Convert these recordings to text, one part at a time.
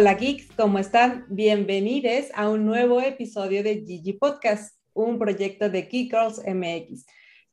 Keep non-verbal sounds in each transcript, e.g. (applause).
Hola geeks, ¿cómo están? Bienvenidos a un nuevo episodio de Gigi Podcast, un proyecto de Geek Girls MX.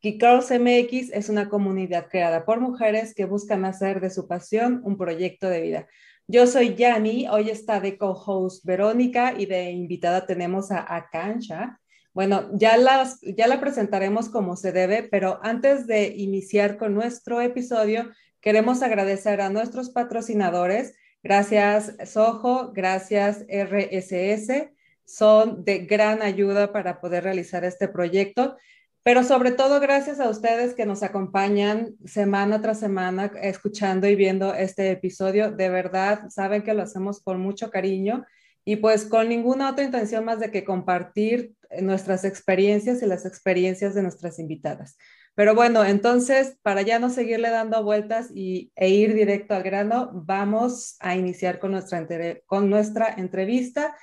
Geek Girls MX es una comunidad creada por mujeres que buscan hacer de su pasión un proyecto de vida. Yo soy Yani, hoy está de co-host Verónica y de invitada tenemos a Akansha. Bueno, ya, las, ya la presentaremos como se debe, pero antes de iniciar con nuestro episodio, queremos agradecer a nuestros patrocinadores Gracias Soho, gracias RSS, son de gran ayuda para poder realizar este proyecto, pero sobre todo gracias a ustedes que nos acompañan semana tras semana escuchando y viendo este episodio. De verdad, saben que lo hacemos con mucho cariño y pues con ninguna otra intención más de que compartir nuestras experiencias y las experiencias de nuestras invitadas. Pero bueno, entonces, para ya no seguirle dando vueltas y, e ir directo al grano, vamos a iniciar con nuestra, con nuestra entrevista.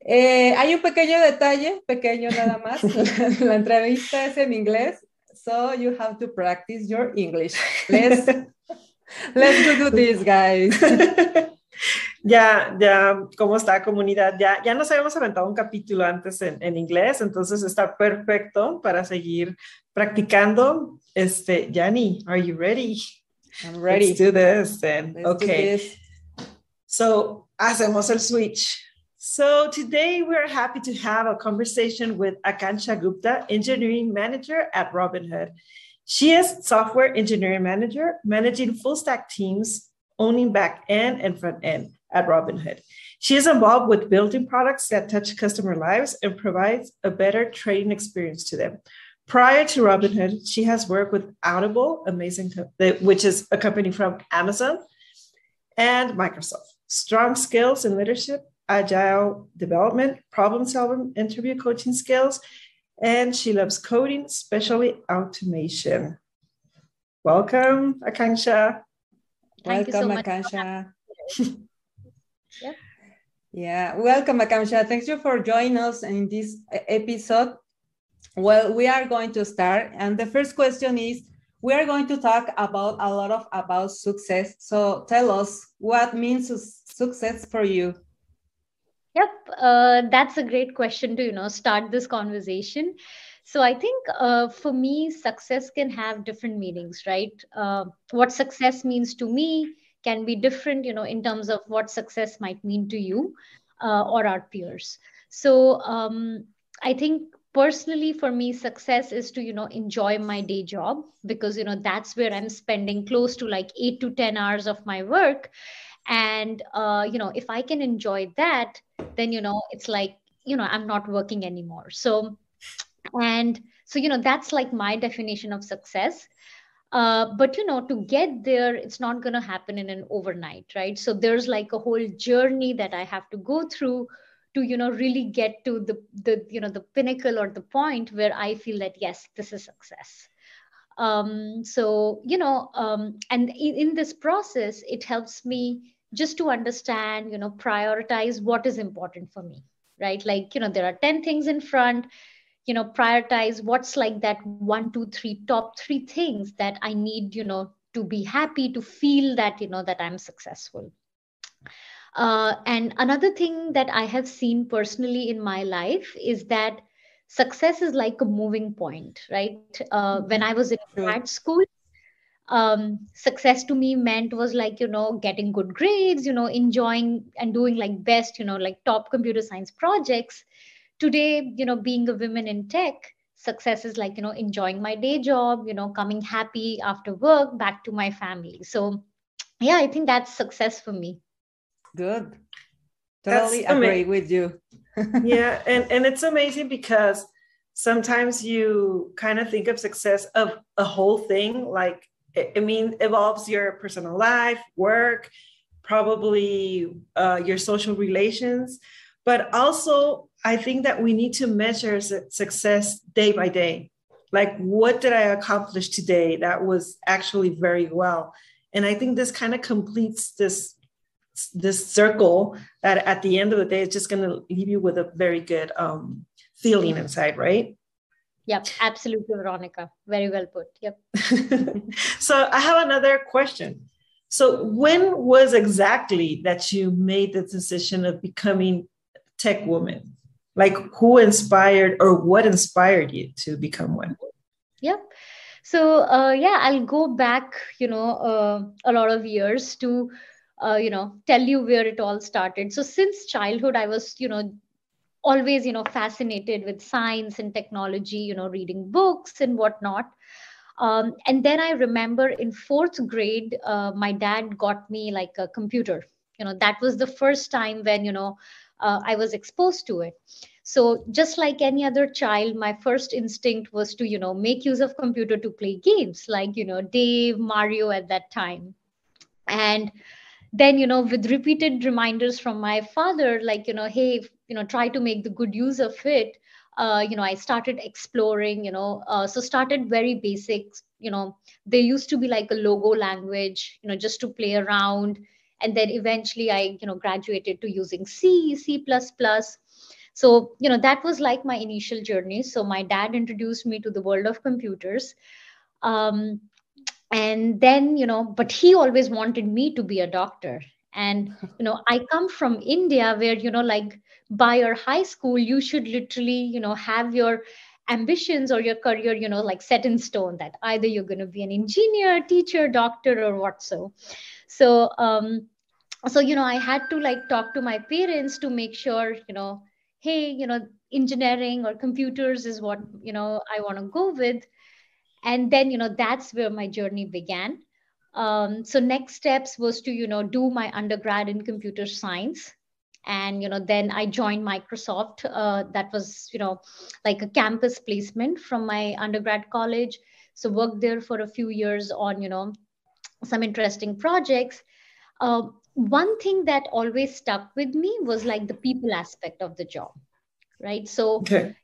Eh, hay un pequeño detalle, pequeño nada más. (laughs) (laughs) la entrevista es en inglés, so you have to practice your English. Let's, (laughs) let's do this, guys. ya, ya, ¿cómo está comunidad? Ya, ya nos habíamos aventado un capítulo antes en, en, inglés, entonces está perfecto para seguir practicando. Este, Yanni, are you ready? I'm ready. Let's do this then. Let's okay. This. So, hacemos el switch. So today we're happy to have a conversation with Akansha Gupta, engineering manager at Robinhood. She is software engineering manager, managing full stack teams owning back end and front end at Robinhood. She is involved with building products that touch customer lives and provides a better trading experience to them. Prior to Robinhood, she has worked with Audible, amazing, which is a company from Amazon and Microsoft. Strong skills in leadership, agile development, problem solving, interview coaching skills, and she loves coding, especially automation. Welcome, Akansha. Thank welcome, so Akansha. yeah. (laughs) yeah, welcome, Akansha. Thanks you for joining us in this episode. Well, we are going to start, and the first question is: We are going to talk about a lot of about success. So, tell us what means success for you. Yep, uh, that's a great question to you know start this conversation. So I think uh, for me, success can have different meanings, right? Uh, what success means to me can be different, you know, in terms of what success might mean to you uh, or our peers. So um, I think personally for me success is to you know enjoy my day job because you know that's where i'm spending close to like 8 to 10 hours of my work. And uh, you know if i can enjoy that then you know it's like you know i'm not working anymore. So and so you know that's like my definition of success. Uh, but you know to get there it's not going to happen in an overnight right? So there's like a whole journey that i have to go through to you know really get to the the you know the pinnacle or the point where i feel that yes this is success. Um, so you know um, and in, in this process it helps me just to understand you know prioritize what is important for me right? Like you know there are 10 things in front you know prioritize what's like that one two three top three things that i need you know to be happy to feel that you know that i'm successful uh, and another thing that i have seen personally in my life is that success is like a moving point right? Uh, when i was in grad school um, success to me meant was like you know getting good grades you know enjoying and doing like best you know like top computer science projects. Today you know being a woman in tech success is like you know enjoying my day job you know coming happy after work back to my family. So yeah i think that's success for me good totally that's agree with you (laughs) yeah and and it's amazing because sometimes you kind of think of success of a whole thing like i mean involves your personal life work probably uh, your social relations but also I think that we need to measure success day by day. Like, what did I accomplish today that was actually very well? And I think this kind of completes this this circle that at the end of the day is just going to leave you with a very good um, feeling inside, right? Yep, absolutely, Veronica. Very well put. Yep. (laughs) so I have another question. So when was exactly that you made the decision of becoming tech woman? Like who inspired or what inspired you to become one? Yep. So uh, yeah, I'll go back, you know, uh, a lot of years to, uh, you know, tell you where it all started. So since childhood, I was, you know, always, you know, fascinated with science and technology, you know, reading books and whatnot. Um, and then I remember in fourth grade, uh, my dad got me like a computer. You know, that was the first time when, you know, uh, I was exposed to it. So just like any other child, my first instinct was to, you know, make use of computer to play games like, you know, Dave, Mario at that time. And then, you know, with repeated reminders from my father, like, you know, hey, you know, try to make the good use of it uh, you know i started exploring you know uh, so started very basics you know. There used to be like a logo language you know just to play around and then eventually i you know graduated to using c c++ so you know that was like my initial journey. So my dad introduced me to the world of computers. Um, and then you know but he always wanted me to be a doctor. And you know i come from india where you know like by your high school you should literally you know have your ambitions or your career you know like set in stone that either you're going to be an engineer teacher doctor or what so. So um so you know i had to like talk to my parents to make sure you know hey you know engineering or computers is what you know i want to go with and then you know that's where my journey began. Um, so next steps was to you know do my undergrad in computer science. And you know then i joined microsoft uh, that was you know like a campus placement from my undergrad college. So worked there for a few years on you know some interesting projects. Uh, one thing that always stuck with me was like the people aspect of the job right? So okay.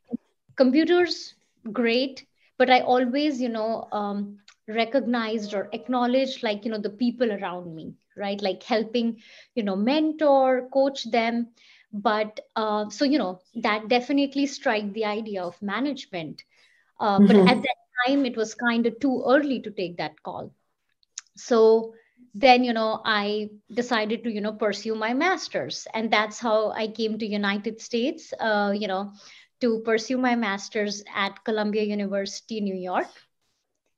computers great but i always you know um, recognized or acknowledged like you know the people around me right? Like helping you know mentor coach them. But uh, so you know that definitely strike the idea of management. Uh, mm-hmm. but at that time it was kind of too early to take that call. So then you know i decided to you know pursue my masters. And that's how i came to united states uh, you know to pursue my masters at columbia university new york.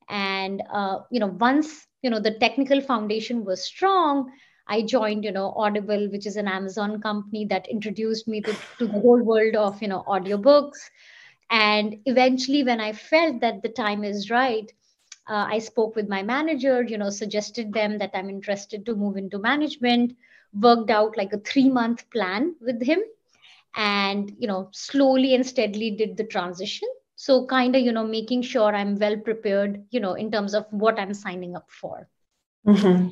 And uh, you know once you know the technical foundation was strong i joined you know audible which is an amazon company that introduced me to, to the whole world of you know audiobooks. And eventually when i felt that the time is right uh, i spoke with my manager you know suggested them that i'm interested to move into management worked out like a 3 month plan with him and you know slowly and steadily did the transition. So kind of you know making sure i'm well prepared you know in terms of what i'm signing up for. Mm-hmm.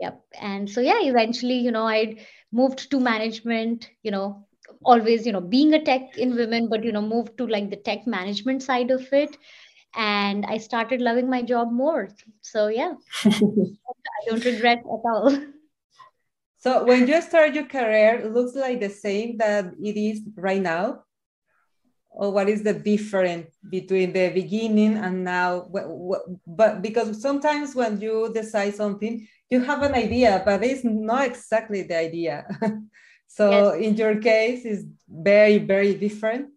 yep. And so yeah eventually you know i moved to management you know always you know being a tech in women but you know moved to like the tech management side of it. And i started loving my job more. So yeah. (laughs) I don't regret at all so when you start your career it looks like the same that it is right now? Or what is the difference between the beginning and now? But because sometimes when you decide something you have an idea but it's not exactly the idea. (laughs) So yes. in your case is very very different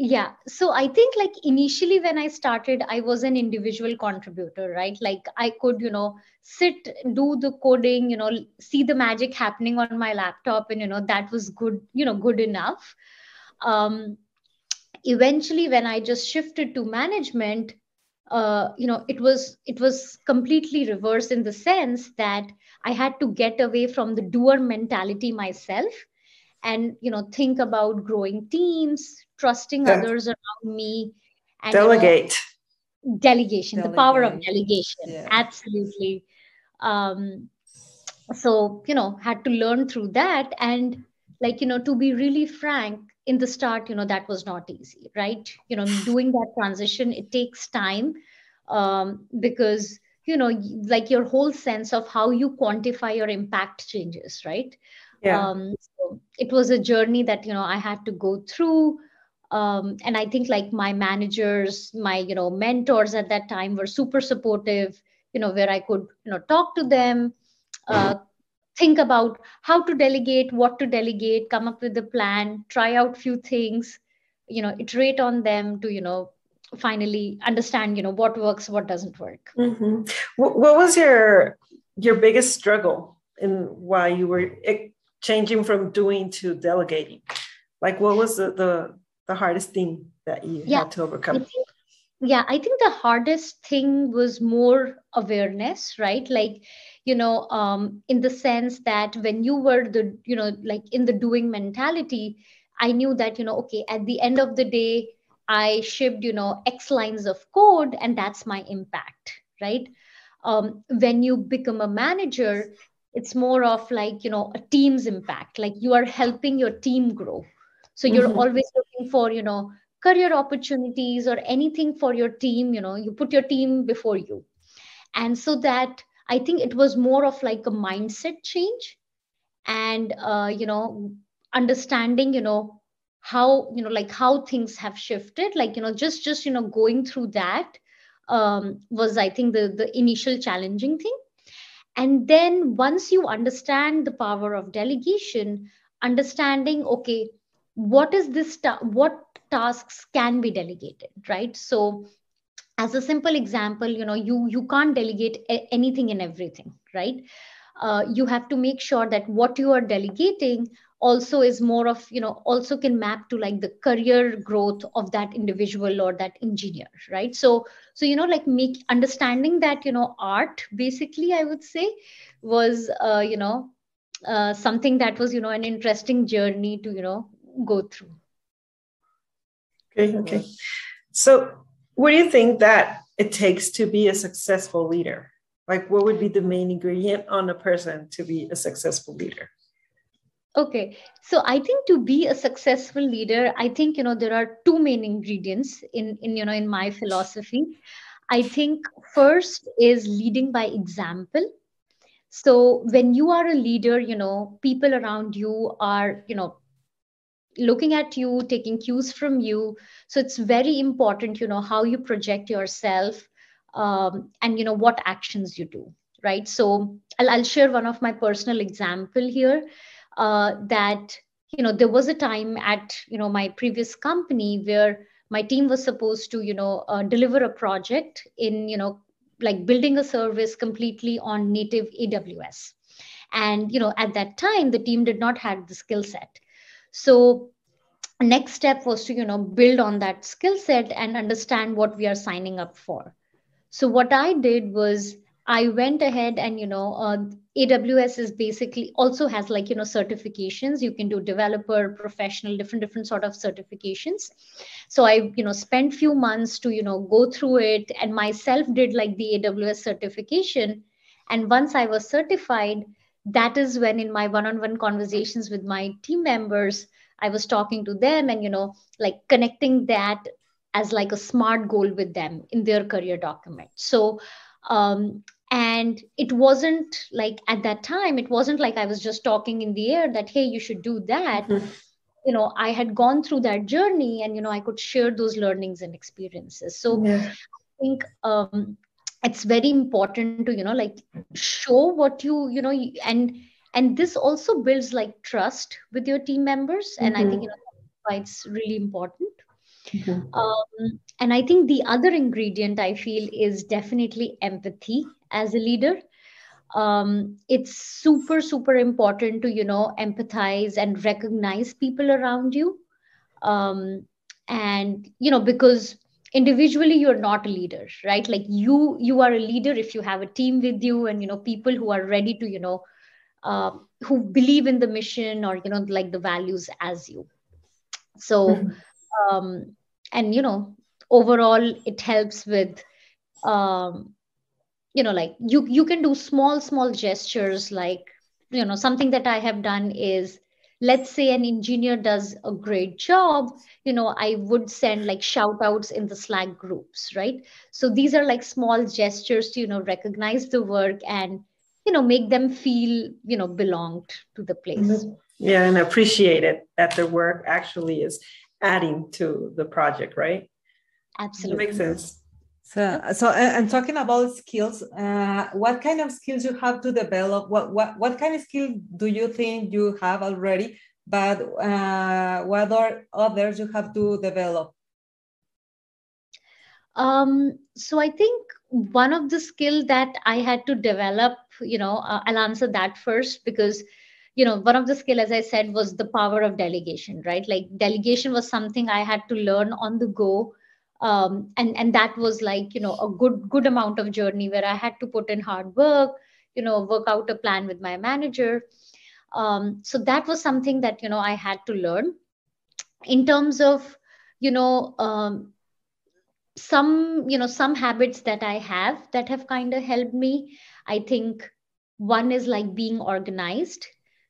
yeah. So i think like initially when i started i was an individual contributor right? Like i could you know sit do the coding you know see the magic happening on my laptop and you know that was good you know good enough. Um eventually when i just shifted to management uh, you know it was it was completely reversed in the sense that i had to get away from the doer mentality myself and you know think about growing teams trusting yeah. others around me and delegate you know, delegation delegate. the power of delegation yeah. absolutely um, so you know had to learn through that and like you know to be really frank in the start you know that was not easy right you know (sighs) doing that transition it takes time um, because you know like your whole sense of how you quantify your impact changes right yeah. um, so it was a journey that you know i had to go through um, and i think like my managers my you know mentors at that time were super supportive you know where i could you know talk to them uh, think about how to delegate what to delegate come up with a plan try out few things you know iterate on them to you know finally understand you know what works what doesn't work mm-hmm. what, what was your your biggest struggle in why you were changing from doing to delegating. Like what was the the, the hardest thing that you yeah, had to overcome? I think, yeah i think the hardest thing was more awareness right? Like you know um, in the sense that when you were the you know like in the doing mentality i knew that you know okay at the end of the day i shipped you know x lines of code and that's my impact right? Um, when you become a manager it's more of like you know a team's impact like you are helping your team grow. So you're mm-hmm. always looking for you know career opportunities or anything for your team you know you put your team before you. And so that i think it was more of like a mindset change and uh, you know understanding you know how you know like how things have shifted like you know just just you know going through that um, was i think the the initial challenging thing and then once you understand the power of delegation understanding okay what is this ta- what tasks can be delegated right? So as a simple example you know you you can't delegate a- anything and everything right? Uh, you have to make sure that what you are delegating also is more of you know also can map to like the career growth of that individual or that engineer right? So so you know like make understanding that you know art basically i would say was uh, you know uh, something that was you know an interesting journey to you know go through. Okay okay. So what do you think that it takes to be a successful leader? Like what would be the main ingredient on a person to be a successful leader Okay, so I think to be a successful leader, I think you know there are two main ingredients in in you know in my philosophy. I think first is leading by example. So when you are a leader, you know people around you are you know looking at you, taking cues from you. So it's very important, you know, how you project yourself um, and you know what actions you do, right? So I'll, I'll share one of my personal example here uh, that you know there was a time at you know my previous company where my team was supposed to you know uh, deliver a project in you know like building a service completely on native aws and you know at that time the team did not have the skill set. So next step was to you know build on that skill set and understand what we are signing up for. So what i did was I went ahead and you know uh, AWS is basically also has like you know certifications. You can do developer, professional, different different sort of certifications. So I you know spent few months to you know go through it and myself did like the AWS certification. And once I was certified, that is when in my one-on-one conversations with my team members, I was talking to them and you know like connecting that as like a smart goal with them in their career document. So um, and it wasn't like at that time it wasn't like i was just talking in the air that hey you should do that mm-hmm. you know i had gone through that journey and you know i could share those learnings and experiences so yeah. i think um, it's very important to you know like show what you you know and and this also builds like trust with your team members and mm-hmm. i think mm-hmm. you know why it's really important Mm-hmm. Um, and I think the other ingredient I feel is definitely empathy as a leader. Um, it's super, super important to, you know, empathize and recognize people around you. Um, and, you know, because individually you're not a leader right like you you are a leader if you have a team with you and you know people who are ready to you know uh, who believe in the mission or you know like the values as you so mm-hmm. um, and you know overall it helps with um, you know like you you can do small small gestures like you know something that i have done is let's say an engineer does a great job you know i would send like shout outs in the slack groups right so these are like small gestures to you know recognize the work and you know make them feel you know belonged to the place mm-hmm. yeah and appreciate it that the work actually is adding to the project, right? Absolutely. That makes sense. So, so and talking about skills, uh, what kind of skills you have to develop? What, what, what kind of skill do you think you have already, but uh, what are others you have to develop? Um, so I think one of the skill that I had to develop, you know, uh, I'll answer that first because, you know, one of the skill, as I said, was the power of delegation, right? Like delegation was something I had to learn on the go um, and and that was like you know a good good amount of journey where i had to put in hard work you know work out a plan with my manager. Um, so that was something that you know i had to learn. In terms of you know um, some you know some habits that i have that have kind of helped me i think one is like being organized.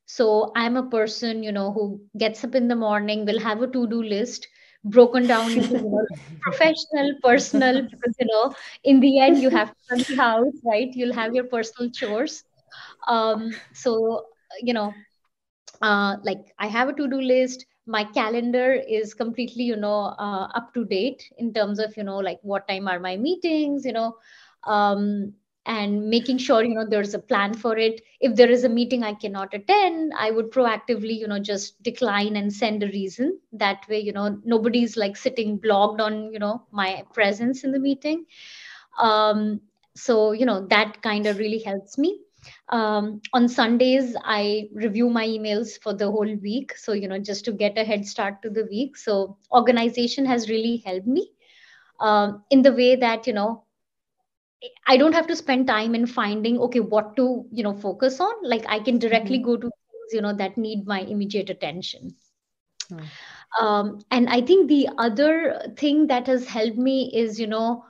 So i'm a person you know who gets up in the morning will have a to do list broken down into you know, (laughs) professional, personal, because you know, in the end, you have to run the house, right? You'll have your personal chores. Um, so you know, uh, like I have a to-do list. My calendar is completely, you know, uh, up to date in terms of, you know, like what time are my meetings, you know, um, and making sure you know there's a plan for it. If there is a meeting i cannot attend i would proactively you know just decline and send a reason. That way you know nobody's like sitting blocked on you know my presence in the meeting. Um, so you know that kind of really helps me. Um, on sundays i review my emails for the whole week. So you know just to get a head start to the week. So organization has really helped me. Um, in the way that you know I don't have to spend time in finding okay what to you know focus on. Like I can directly mm-hmm. go to things you know that need my immediate attention. Mm. Um, and I think the other thing that has helped me is you know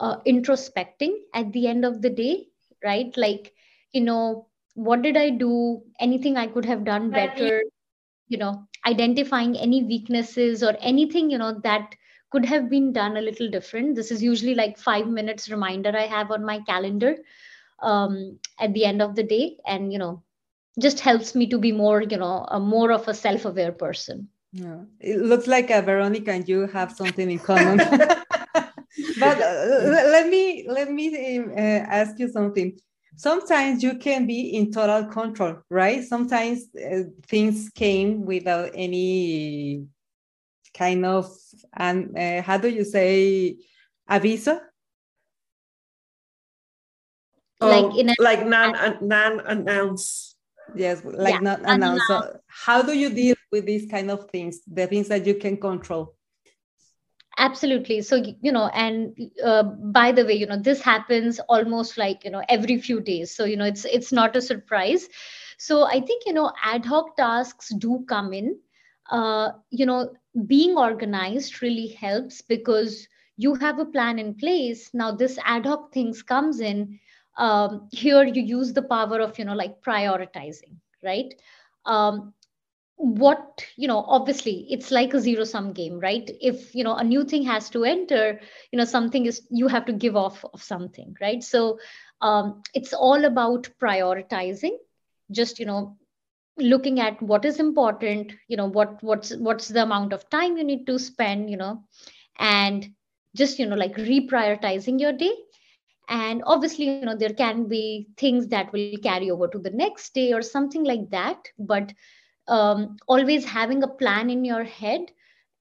uh, introspecting at the end of the day, right? Like you know what did I do? Anything I could have done better? You know, identifying any weaknesses or anything you know that could have been done a little different. This is usually like five minutes reminder I have on my calendar um, at the end of the day, and you know, just helps me to be more, you know, a more of a self-aware person. Yeah, it looks like uh, Veronica and you have something in common. (laughs) (laughs) but uh, let me let me uh, ask you something sometimes you can be in total control right sometimes uh, things came without any kind of and uh, how do you say aviso? Like oh, in a, like non non announce. Yes like yeah, not announce. so how do you deal with these kind of things the things that you can control? Absolutely. So you know and uh, by the way you know this happens almost like you know every few days. So you know it's it's not a surprise. So i think you know ad hoc tasks do come in. Uh, you know being organized really helps because you have a plan in place. Now this ad hoc things comes in um, here you use the power of you know like prioritizing right? Um, what you know obviously it's like a zero sum game right? If you know a new thing has to enter you know something is you have to give off of something right? So um, it's all about prioritizing. Just you know looking at what is important you know what what's what's the amount of time you need to spend you know and just you know like reprioritizing your day. And obviously you know there can be things that will carry over to the next day or something like that. But um, always having a plan in your head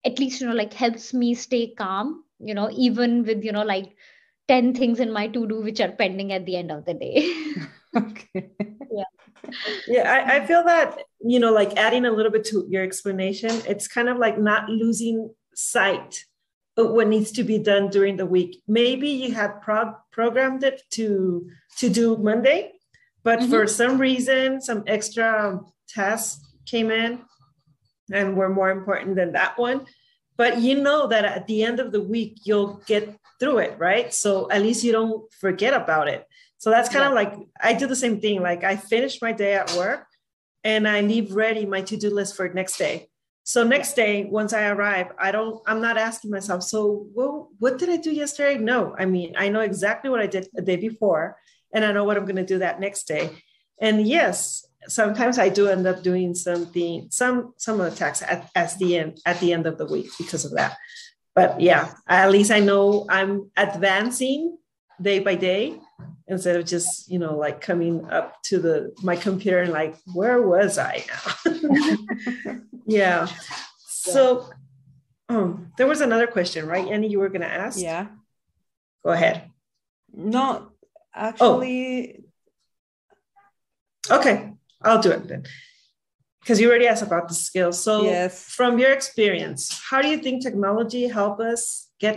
at least you know like helps me stay calm you know even with you know like 10 things in my to do which are pending at the end of the day. (laughs) Okay yeah I, I feel that you know like adding a little bit to your explanation it's kind of like not losing sight of what needs to be done during the week. Maybe you had pro- programmed it to to do monday but mm-hmm. for some reason some extra tasks came in and were more important than that one. But you know that at the end of the week you'll get through it right? So at least you don't forget about it so that's kind yeah. of like I do the same thing. Like I finish my day at work and I leave ready my to-do list for next day. So next day, once I arrive, I don't, I'm not asking myself, so well, what did I do yesterday? No, I mean, I know exactly what I did the day before, and I know what I'm going to do that next day. And yes, sometimes I do end up doing something, some some of the tasks at, at the end at the end of the week because of that. but yeah, at least I know I'm advancing day by day instead of just you know like coming up to the my computer and like where was I now? (laughs) yeah. So um, there was another question, right, Annie? You were going to ask. Yeah. Go ahead. No, actually. Oh. Okay, I'll do it then because you already asked about the skills. So, yes. from your experience, how do you think technology help us get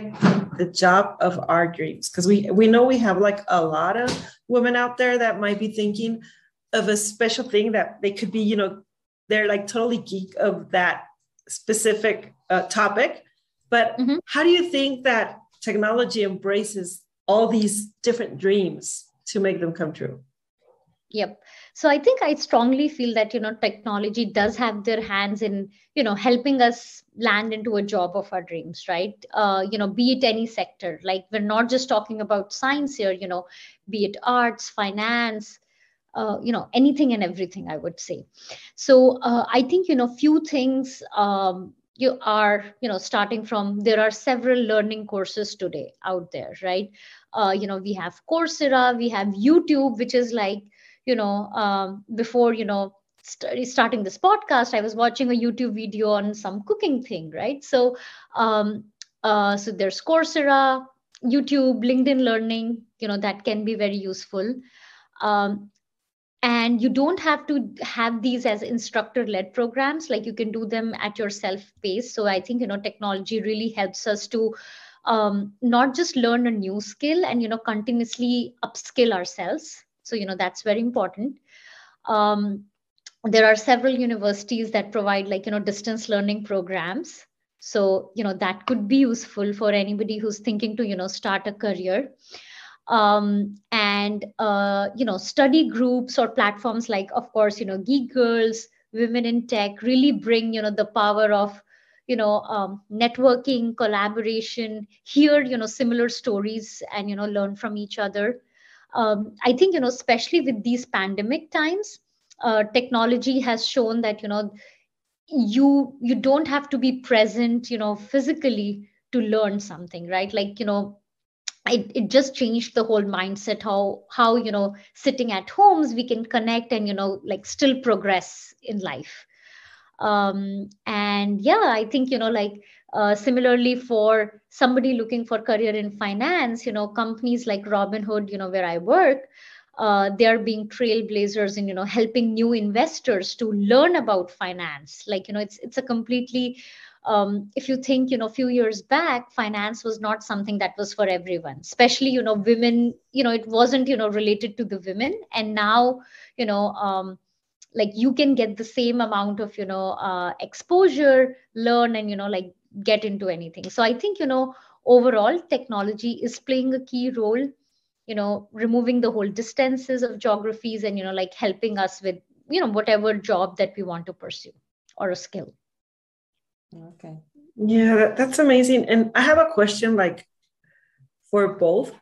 the job of our dreams? Because we we know we have like a lot of women out there that might be thinking of a special thing that they could be, you know, they're like totally geek of that specific uh, topic. But mm-hmm. how do you think that technology embraces all these different dreams to make them come true? Yep so i think i strongly feel that you know technology does have their hands in you know helping us land into a job of our dreams right? Uh, you know be it any sector. Like we're not just talking about science here you know be it arts finance uh, you know anything and everything i would say. So uh, i think you know few things um, you are you know starting from there are several learning courses today out there right? Uh, you know we have coursera we have youtube which is like you know um, before you know st- starting this podcast i was watching a youtube video on some cooking thing right? So um, uh, so there's coursera youtube linkedin learning you know that can be very useful. Um, and you don't have to have these as instructor led programs like you can do them at your self pace. So i think you know technology really helps us to um, not just learn a new skill and you know continuously upskill ourselves so, you know, that's very important. Um, there are several universities that provide like, you know, distance learning programs. So, you know, that could be useful for anybody who's thinking to, you know, start a career. Um, and, uh, you know, study groups or platforms like, of course, you know, Geek Girls, Women in Tech really bring, you know, the power of, you know um, networking collaboration hear you know similar stories and you know learn from each other um, i think you know especially with these pandemic times uh, technology has shown that you know you you don't have to be present you know physically to learn something right? Like you know it, it just changed the whole mindset how how you know sitting at homes we can connect and you know like still progress in life. Um and yeah i think you know like uh, similarly for somebody looking for career in finance you know companies like robinhood you know where i work uh, they are being trailblazers in you know helping new investors to learn about finance like you know it's it's a completely um, if you think you know a few years back finance was not something that was for everyone especially you know women you know it wasn't you know related to the women and now you know um, like you can get the same amount of you know uh, exposure learn and you know like get into anything. So i think you know overall technology is playing a key role you know removing the whole distances of geographies and you know like helping us with you know whatever job that we want to pursue or a skill. Okay. Yeah that, that's amazing. And i have a question like for both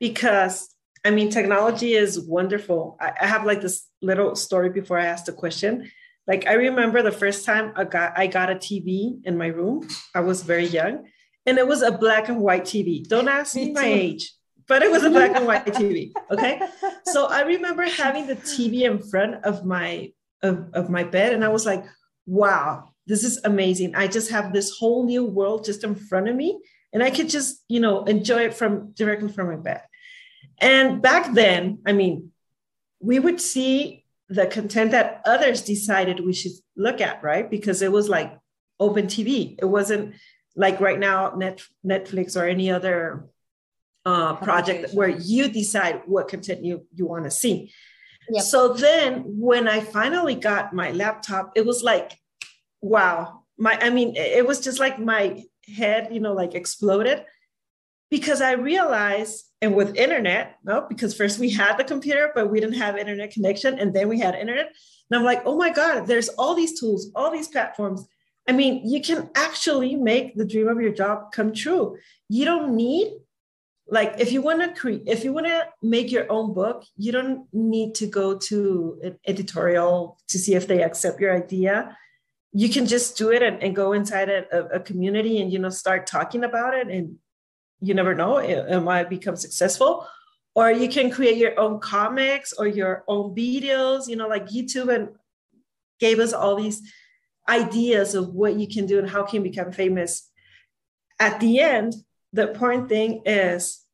because i mean technology is wonderful. I, I have like this little story before i ask the question like I remember the first time I got I got a TV in my room. I was very young, and it was a black and white TV. Don't ask me, me my age, but it was a black and (laughs) white TV. Okay, so I remember having the TV in front of my of, of my bed, and I was like, "Wow, this is amazing! I just have this whole new world just in front of me, and I could just you know enjoy it from directly from my bed." And back then, I mean, we would see the content that others decided we should look at, right? Because it was like open TV. It wasn't like right now Net, Netflix or any other uh, project where you decide what content you, you want to see. Yep. So then when I finally got my laptop, it was like, wow. My, I mean, it was just like my head, you know, like exploded because I realized and with internet no because first we had the computer but we didn't have internet connection and then we had internet. And i'm like oh my god there's all these tools all these platforms. I mean you can actually make the dream of your job come true. You don't need like if you want to create if you want to make your own book you don't need to go to an editorial to see if they accept your idea. You can just do it and, and go inside a, a, community and you know start talking about it and you never know it, it might become successful. Or you can create your own comics or your own videos you know like youtube and gave us all these ideas of what you can do and how can you become famous. At the end the important thing is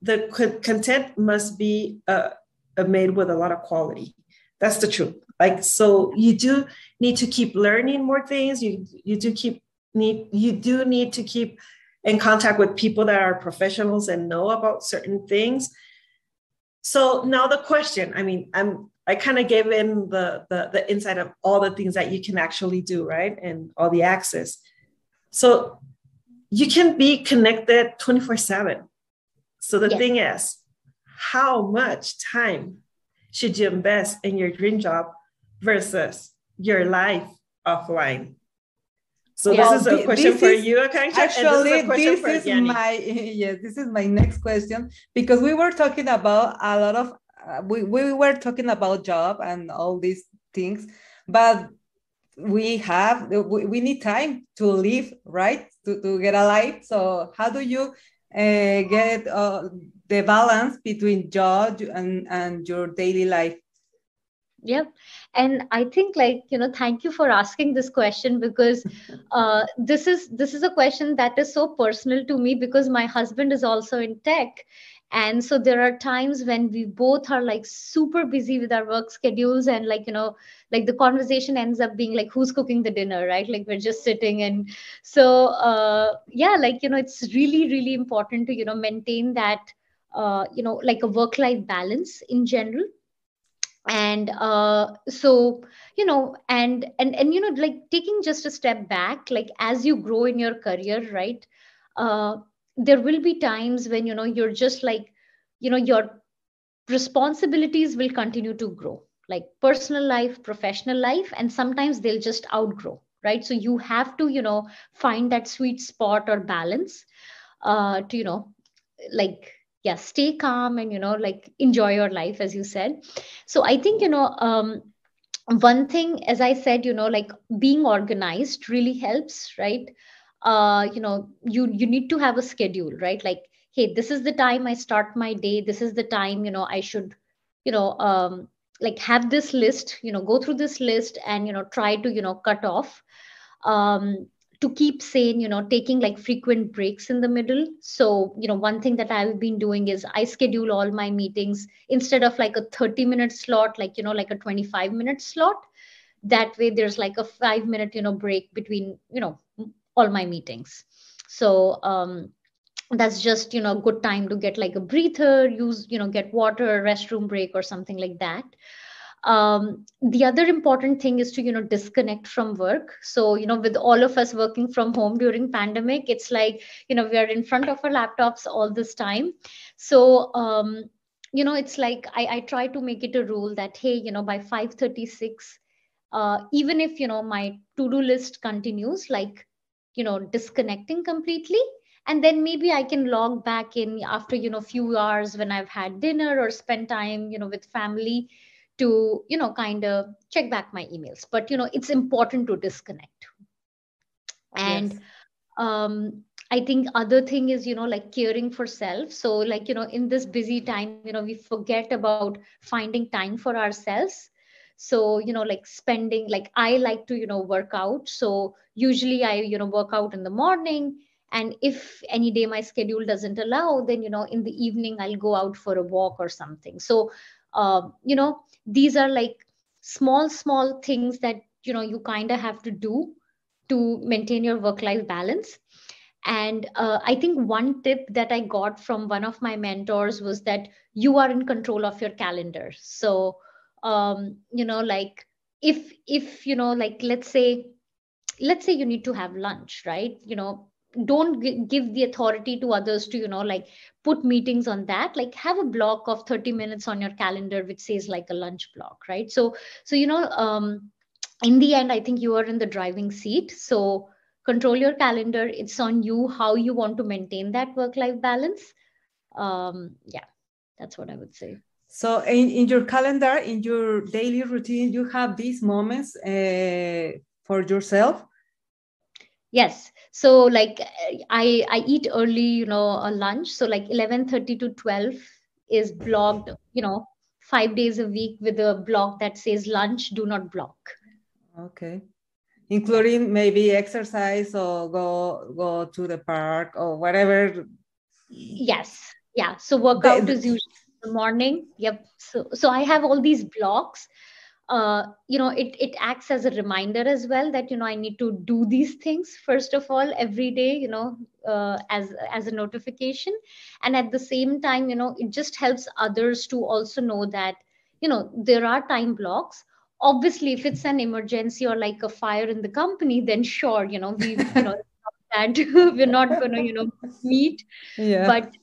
the content must be uh, uh, made with a lot of quality. That's the truth. Like so you do need to keep learning more things. You you do keep need you do need to keep in contact with people that are professionals and know about certain things. So now the question i mean i'm i kind of gave in the, the the insight of all the things that you can actually do right? And all the access. So you can be connected 24 7 so the thing is how much time should you invest in your dream job versus your life offline so this is a question this for is, you, Akanksha. Actually, this is, this is my yes, this is my next question because we were talking about a lot of uh, we, we were talking about job and all these things, but we have we, we need time to live, right? To, to get a life. So how do you uh, get uh, the balance between job and, and your daily life? Yep and i think like you know thank you for asking this question because (laughs) uh, this is this is a question that is so personal to me because my husband is also in tech. And so there are times when we both are like super busy with our work schedules and like you know like the conversation ends up being like who's cooking the dinner right? Like we're just sitting and so uh, yeah like you know it's really really important to you know maintain that uh, you know like a work life balance in general and uh, so you know and and and you know like taking just a step back like as you grow in your career right uh, there will be times when you know you're just like you know your responsibilities will continue to grow. Like personal life professional life and sometimes they'll just outgrow right? So you have to you know find that sweet spot or balance uh, to you know like yeah stay calm and you know like enjoy your life as you said. So i think you know um one thing as i said you know like being organized really helps right? Uh you know you you need to have a schedule right? Like hey this is the time i start my day. This is the time you know i should you know um like have this list you know go through this list and you know try to you know cut off. Um to keep sane you know taking like frequent breaks in the middle. So you know one thing that i've been doing is i schedule all my meetings instead of like a 30 minute slot like you know like a 25 minute slot. That way there's like a 5 minute you know break between you know all my meetings. So um that's just you know good time to get like a breather use you know get water restroom break or something like that um, the other important thing is to you know disconnect from work. So you know with all of us working from home during pandemic it's like you know we are in front of our laptops all this time. So um, you know it's like I, I try to make it a rule that hey you know by 536 uh, even if you know my to-do list continues like you know disconnecting completely and then maybe i can log back in after you know few hours when i've had dinner or spent time you know with family to you know kind of check back my emails. But you know it's important to disconnect. And yes. um i think other thing is you know like caring for self. So like you know in this busy time you know we forget about finding time for ourselves. So you know like spending like i like to you know work out. So usually i you know work out in the morning. And if any day my schedule doesn't allow then you know in the evening i'll go out for a walk or something. So uh, you know these are like small small things that you know you kind of have to do to maintain your work life balance. And uh, i think one tip that i got from one of my mentors was that you are in control of your calendar. So um, you know like if if you know like let's say let's say you need to have lunch right? You know don't g- give the authority to others to you know like put meetings on that. Like have a block of 30 minutes on your calendar which says like a lunch block right? So so you know um in the end i think you are in the driving seat. So control your calendar. It's on you how you want to maintain that work life balance. Um yeah that's what i would say. So in, in your calendar in your daily routine you have these moments uh, for yourself? Yes so like i i eat early you know a lunch. So like 11:30 to 12 is blocked you know 5 days a week with a block that says lunch do not block. Okay. Including maybe exercise or go go to the park or whatever. Yes. Yeah. So workout is usually in the morning. Yep. So so i have all these blocks uh, you know it it acts as a reminder as well that you know i need to do these things first of all every day you know uh, as as a notification. And at the same time you know it just helps others to also know that you know there are time blocks. Obviously if it's an emergency or like a fire in the company then sure you know we you know (laughs) that (laughs) we're not going to you know meet. Yeah. but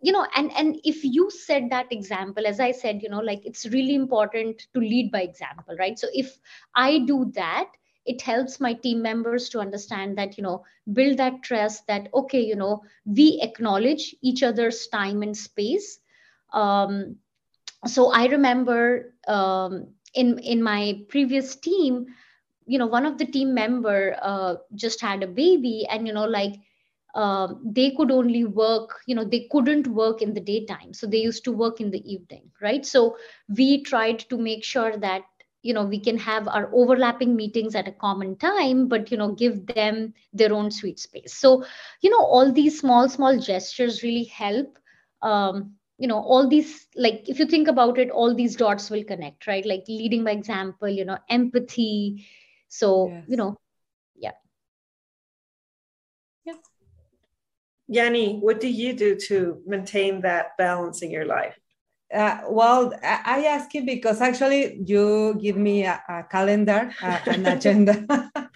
you know and and if you set that example as i said you know like it's really important to lead by example right? So if i do that it helps my team members to understand that you know build that trust that okay you know we acknowledge each other's time and space. Um, so i remember um, in in my previous team you know one of the team member uh, just had a baby and you know like um, they could only work you know they couldn't work in the daytime. So they used to work in the evening right? So we tried to make sure that you know we can have our overlapping meetings at a common time but you know give them their own sweet space. So you know all these small small gestures really help. Um, you know all these like if you think about it all these dots will connect right? Like leading by example you know empathy. So yes. you know Yanni, what do you do to maintain that balance in your life? Uh, well, I ask you because actually you give me a, a calendar, uh, an (laughs) agenda. (laughs)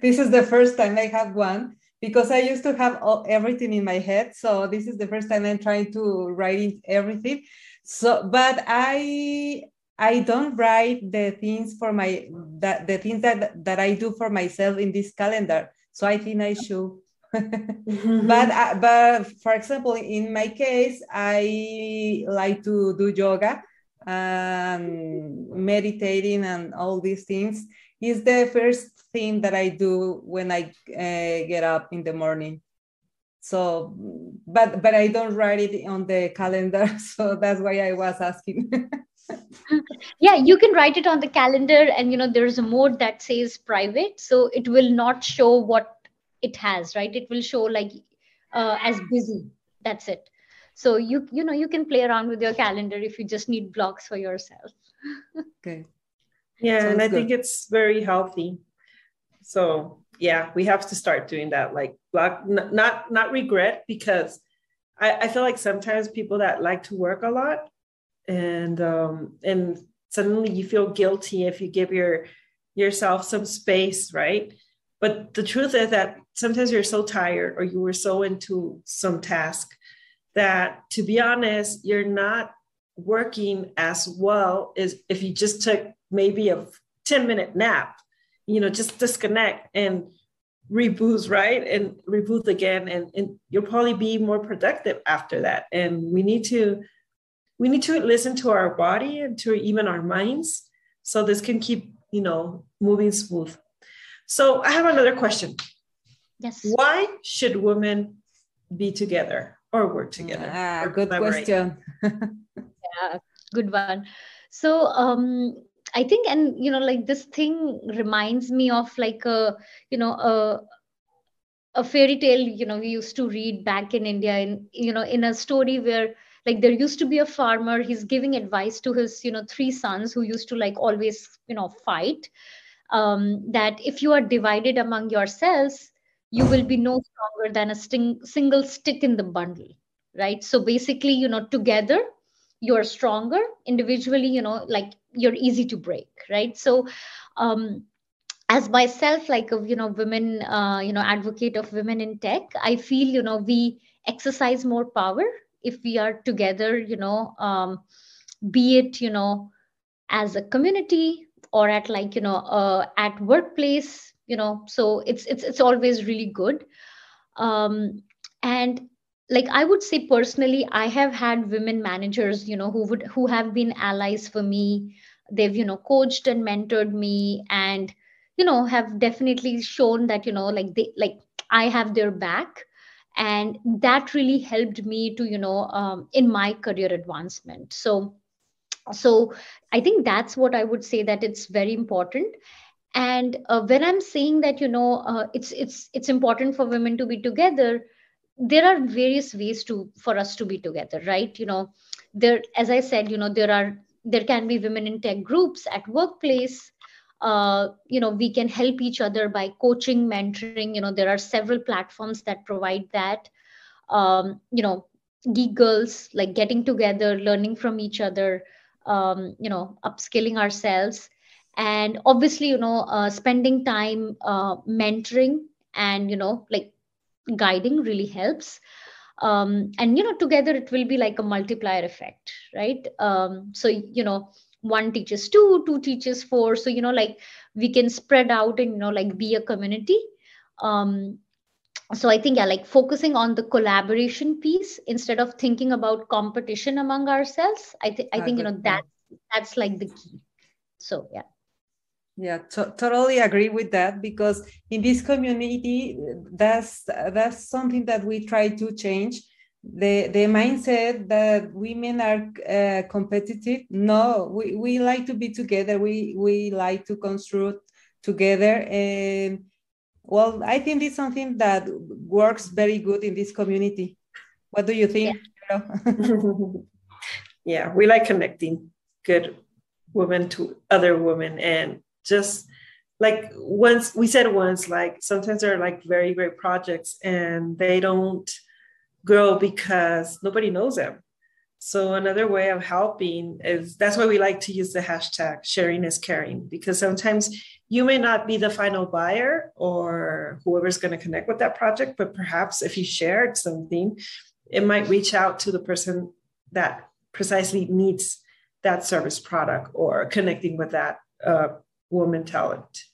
this is the first time I have one because I used to have all, everything in my head. So this is the first time I'm trying to write everything. So, but I I don't write the things for my that the things that that I do for myself in this calendar. So I think I should mm-hmm. but uh, but for example in my case i like to do yoga and meditating and all these things. Is the first thing that i do when i uh, get up in the morning. So but but i don't write it on the calendar (laughs) so that's why i was asking. (laughs) Yeah you can write it on the calendar and you know there's a mode that says private so it will not show what it has right? It will show like uh, as busy. That's it. So you you know you can play around with your calendar if you just need blocks for yourself. (laughs) Okay. Yeah Sounds and i good. think it's very healthy. So yeah we have to start doing that like block n- not not regret because I, I feel like sometimes people that like to work a lot and um and suddenly you feel guilty if you give your yourself some space right but the truth is that sometimes you're so tired or you were so into some task that, to be honest, you're not working as well as if you just took maybe a 10 minute nap, you know, just disconnect and reboot, right? And reboot again. And, and you'll probably be more productive after that. And we need to we need to listen to our body and to even our minds so this can keep you know moving smooth so I have another question. Yes. Why should women be together or work together? Ah, or good question. (laughs) yeah, good one. So um I think and you know like this thing reminds me of like a you know a a fairy tale you know we used to read back in India in you know in a story where like there used to be a farmer he's giving advice to his you know three sons who used to like always you know fight um, that if you are divided among yourselves, you will be no stronger than a sting, single stick in the bundle, right? So basically, you know, together you're stronger. Individually, you know, like you're easy to break, right? So, um, as myself, like a you know, women, uh, you know, advocate of women in tech, I feel you know we exercise more power if we are together. You know, um, be it you know as a community or at like you know uh, at workplace you know so it's it's it's always really good. Um, and like i would say personally i have had women managers you know who would who have been allies for me. They've you know coached and mentored me and you know have definitely shown that you know like they like i have their back. And that really helped me to you know um, in my career advancement. So so i think that's what i would say that it's very important. And uh, when i'm saying that you know uh, it's it's it's important for women to be together there are various ways to for us to be together right? You know there as i said you know there are there can be women in tech groups at workplace. Uh, you know we can help each other by coaching mentoring. You know there are several platforms that provide that. Um, you know geek girls like getting together learning from each other um, you know upskilling ourselves. And obviously you know uh, spending time uh, mentoring and you know like guiding really helps. Um, and you know together it will be like a multiplier effect right? Um, so you know one teaches two two teaches four. So you know like we can spread out and you know like be a community. Um, so i think yeah like focusing on the collaboration piece instead of thinking about competition among ourselves i think i think you know that that's like the key. So yeah. Yeah to- totally agree with that because in this community that's that's something that we try to change. The the mindset that women are uh, competitive no we, we like to be together. We we like to construct together and well i think it's something that works very good in this community. What do you think yeah, (laughs) yeah we like connecting good women to other women and just like once we said once like sometimes they're like very great projects and they don't grow because nobody knows them. So another way of helping is that's why we like to use the hashtag sharing is caring because sometimes you may not be the final buyer or whoever's going to connect with that project but perhaps if you shared something it might reach out to the person that precisely needs that service product or connecting with that uh, woman talent.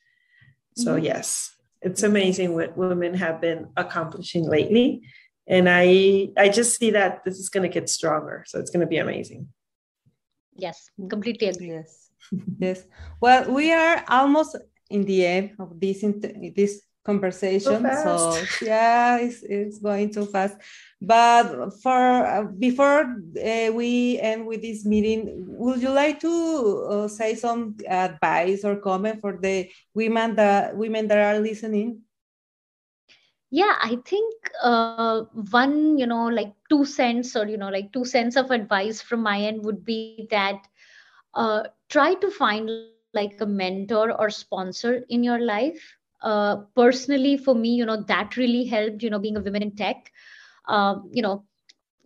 So mm-hmm. yes, it's amazing what women have been accomplishing lately. And I I just see that this is going to get stronger. So it's going to be amazing. Yes, completely agree. Yes. Yes. Well, we are almost in the end of this this conversation. So, so (laughs) yeah, it's, it's going too fast. But for uh, before uh, we end with this meeting, would you like to uh, say some advice or comment for the women that women that are listening? Yeah, I think uh, one, you know, like two cents or you know, like two cents of advice from my end would be that uh, try to find like a mentor or sponsor in your life. Uh, personally, for me, you know, that really helped. You know, being a woman in tech um, you know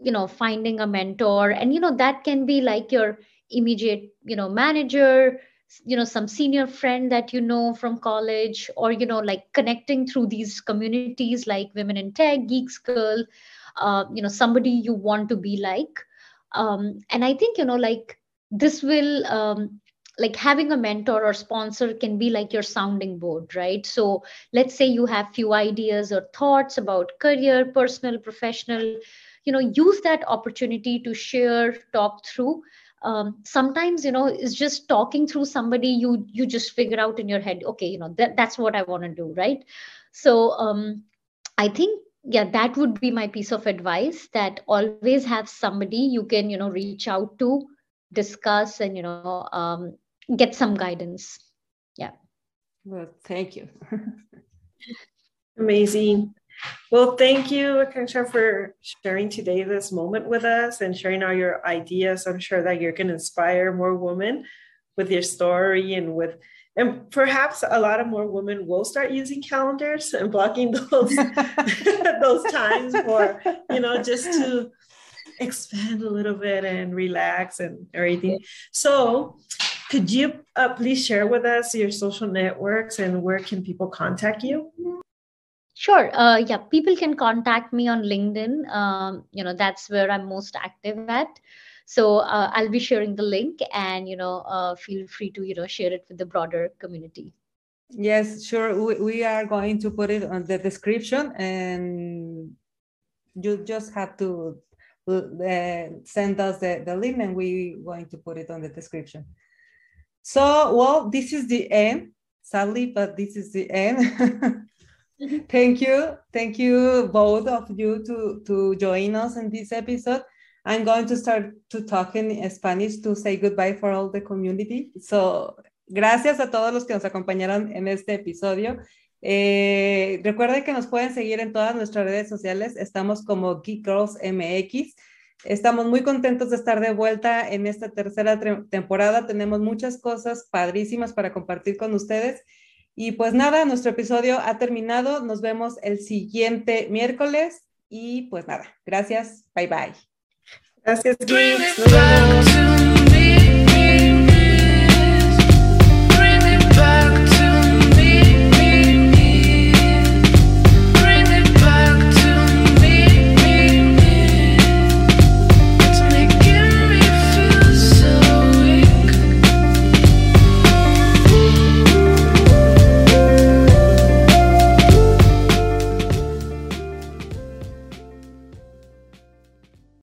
you know finding a mentor and you know that can be like your immediate you know manager you know some senior friend that you know from college or you know like connecting through these communities like women in tech geeks girl uh, you know somebody you want to be like um, and i think you know like this will um, like having a mentor or sponsor can be like your sounding board right? So let's say you have few ideas or thoughts about career personal professional you know use that opportunity to share talk through. Um, sometimes you know it's just talking through somebody you you just figure out in your head okay you know that, that's what i want to do right? So um, i think yeah that would be my piece of advice that always have somebody you can you know reach out to discuss and you know um, get some guidance. Yeah. Well thank you. (laughs) Amazing. Well thank you akansha for sharing today this moment with us and sharing all your ideas. I'm sure that you're going to inspire more women with your story and with and perhaps a lot of more women will start using calendars and blocking (laughs) those (laughs) those times for you know just to expand a little bit and relax and everything so could you uh, please share with us your social networks and where can people contact you? Sure. Uh, yeah, people can contact me on LinkedIn. Um, you know, that's where I'm most active at. So uh, I'll be sharing the link, and you know, uh, feel free to you know share it with the broader community. Yes, sure. We, we are going to put it on the description, and you just have to uh, send us the, the link, and we're going to put it on the description. So, well, this is the end. sadly, but this is the end. (laughs) thank you. Thank you both of you to, to join us in this episode. I'm going to start to talk in Spanish to say goodbye for all the community. So, gracias a todos los que nos acompañaron en este episodio. Eh, recuerden que nos pueden seguir en todas nuestras redes sociales. Estamos como Geek Girls MX. Estamos muy contentos de estar de vuelta en esta tercera temporada. Tenemos muchas cosas padrísimas para compartir con ustedes. Y pues nada, nuestro episodio ha terminado. Nos vemos el siguiente miércoles. Y pues nada, gracias. Bye bye. Gracias, Geeks.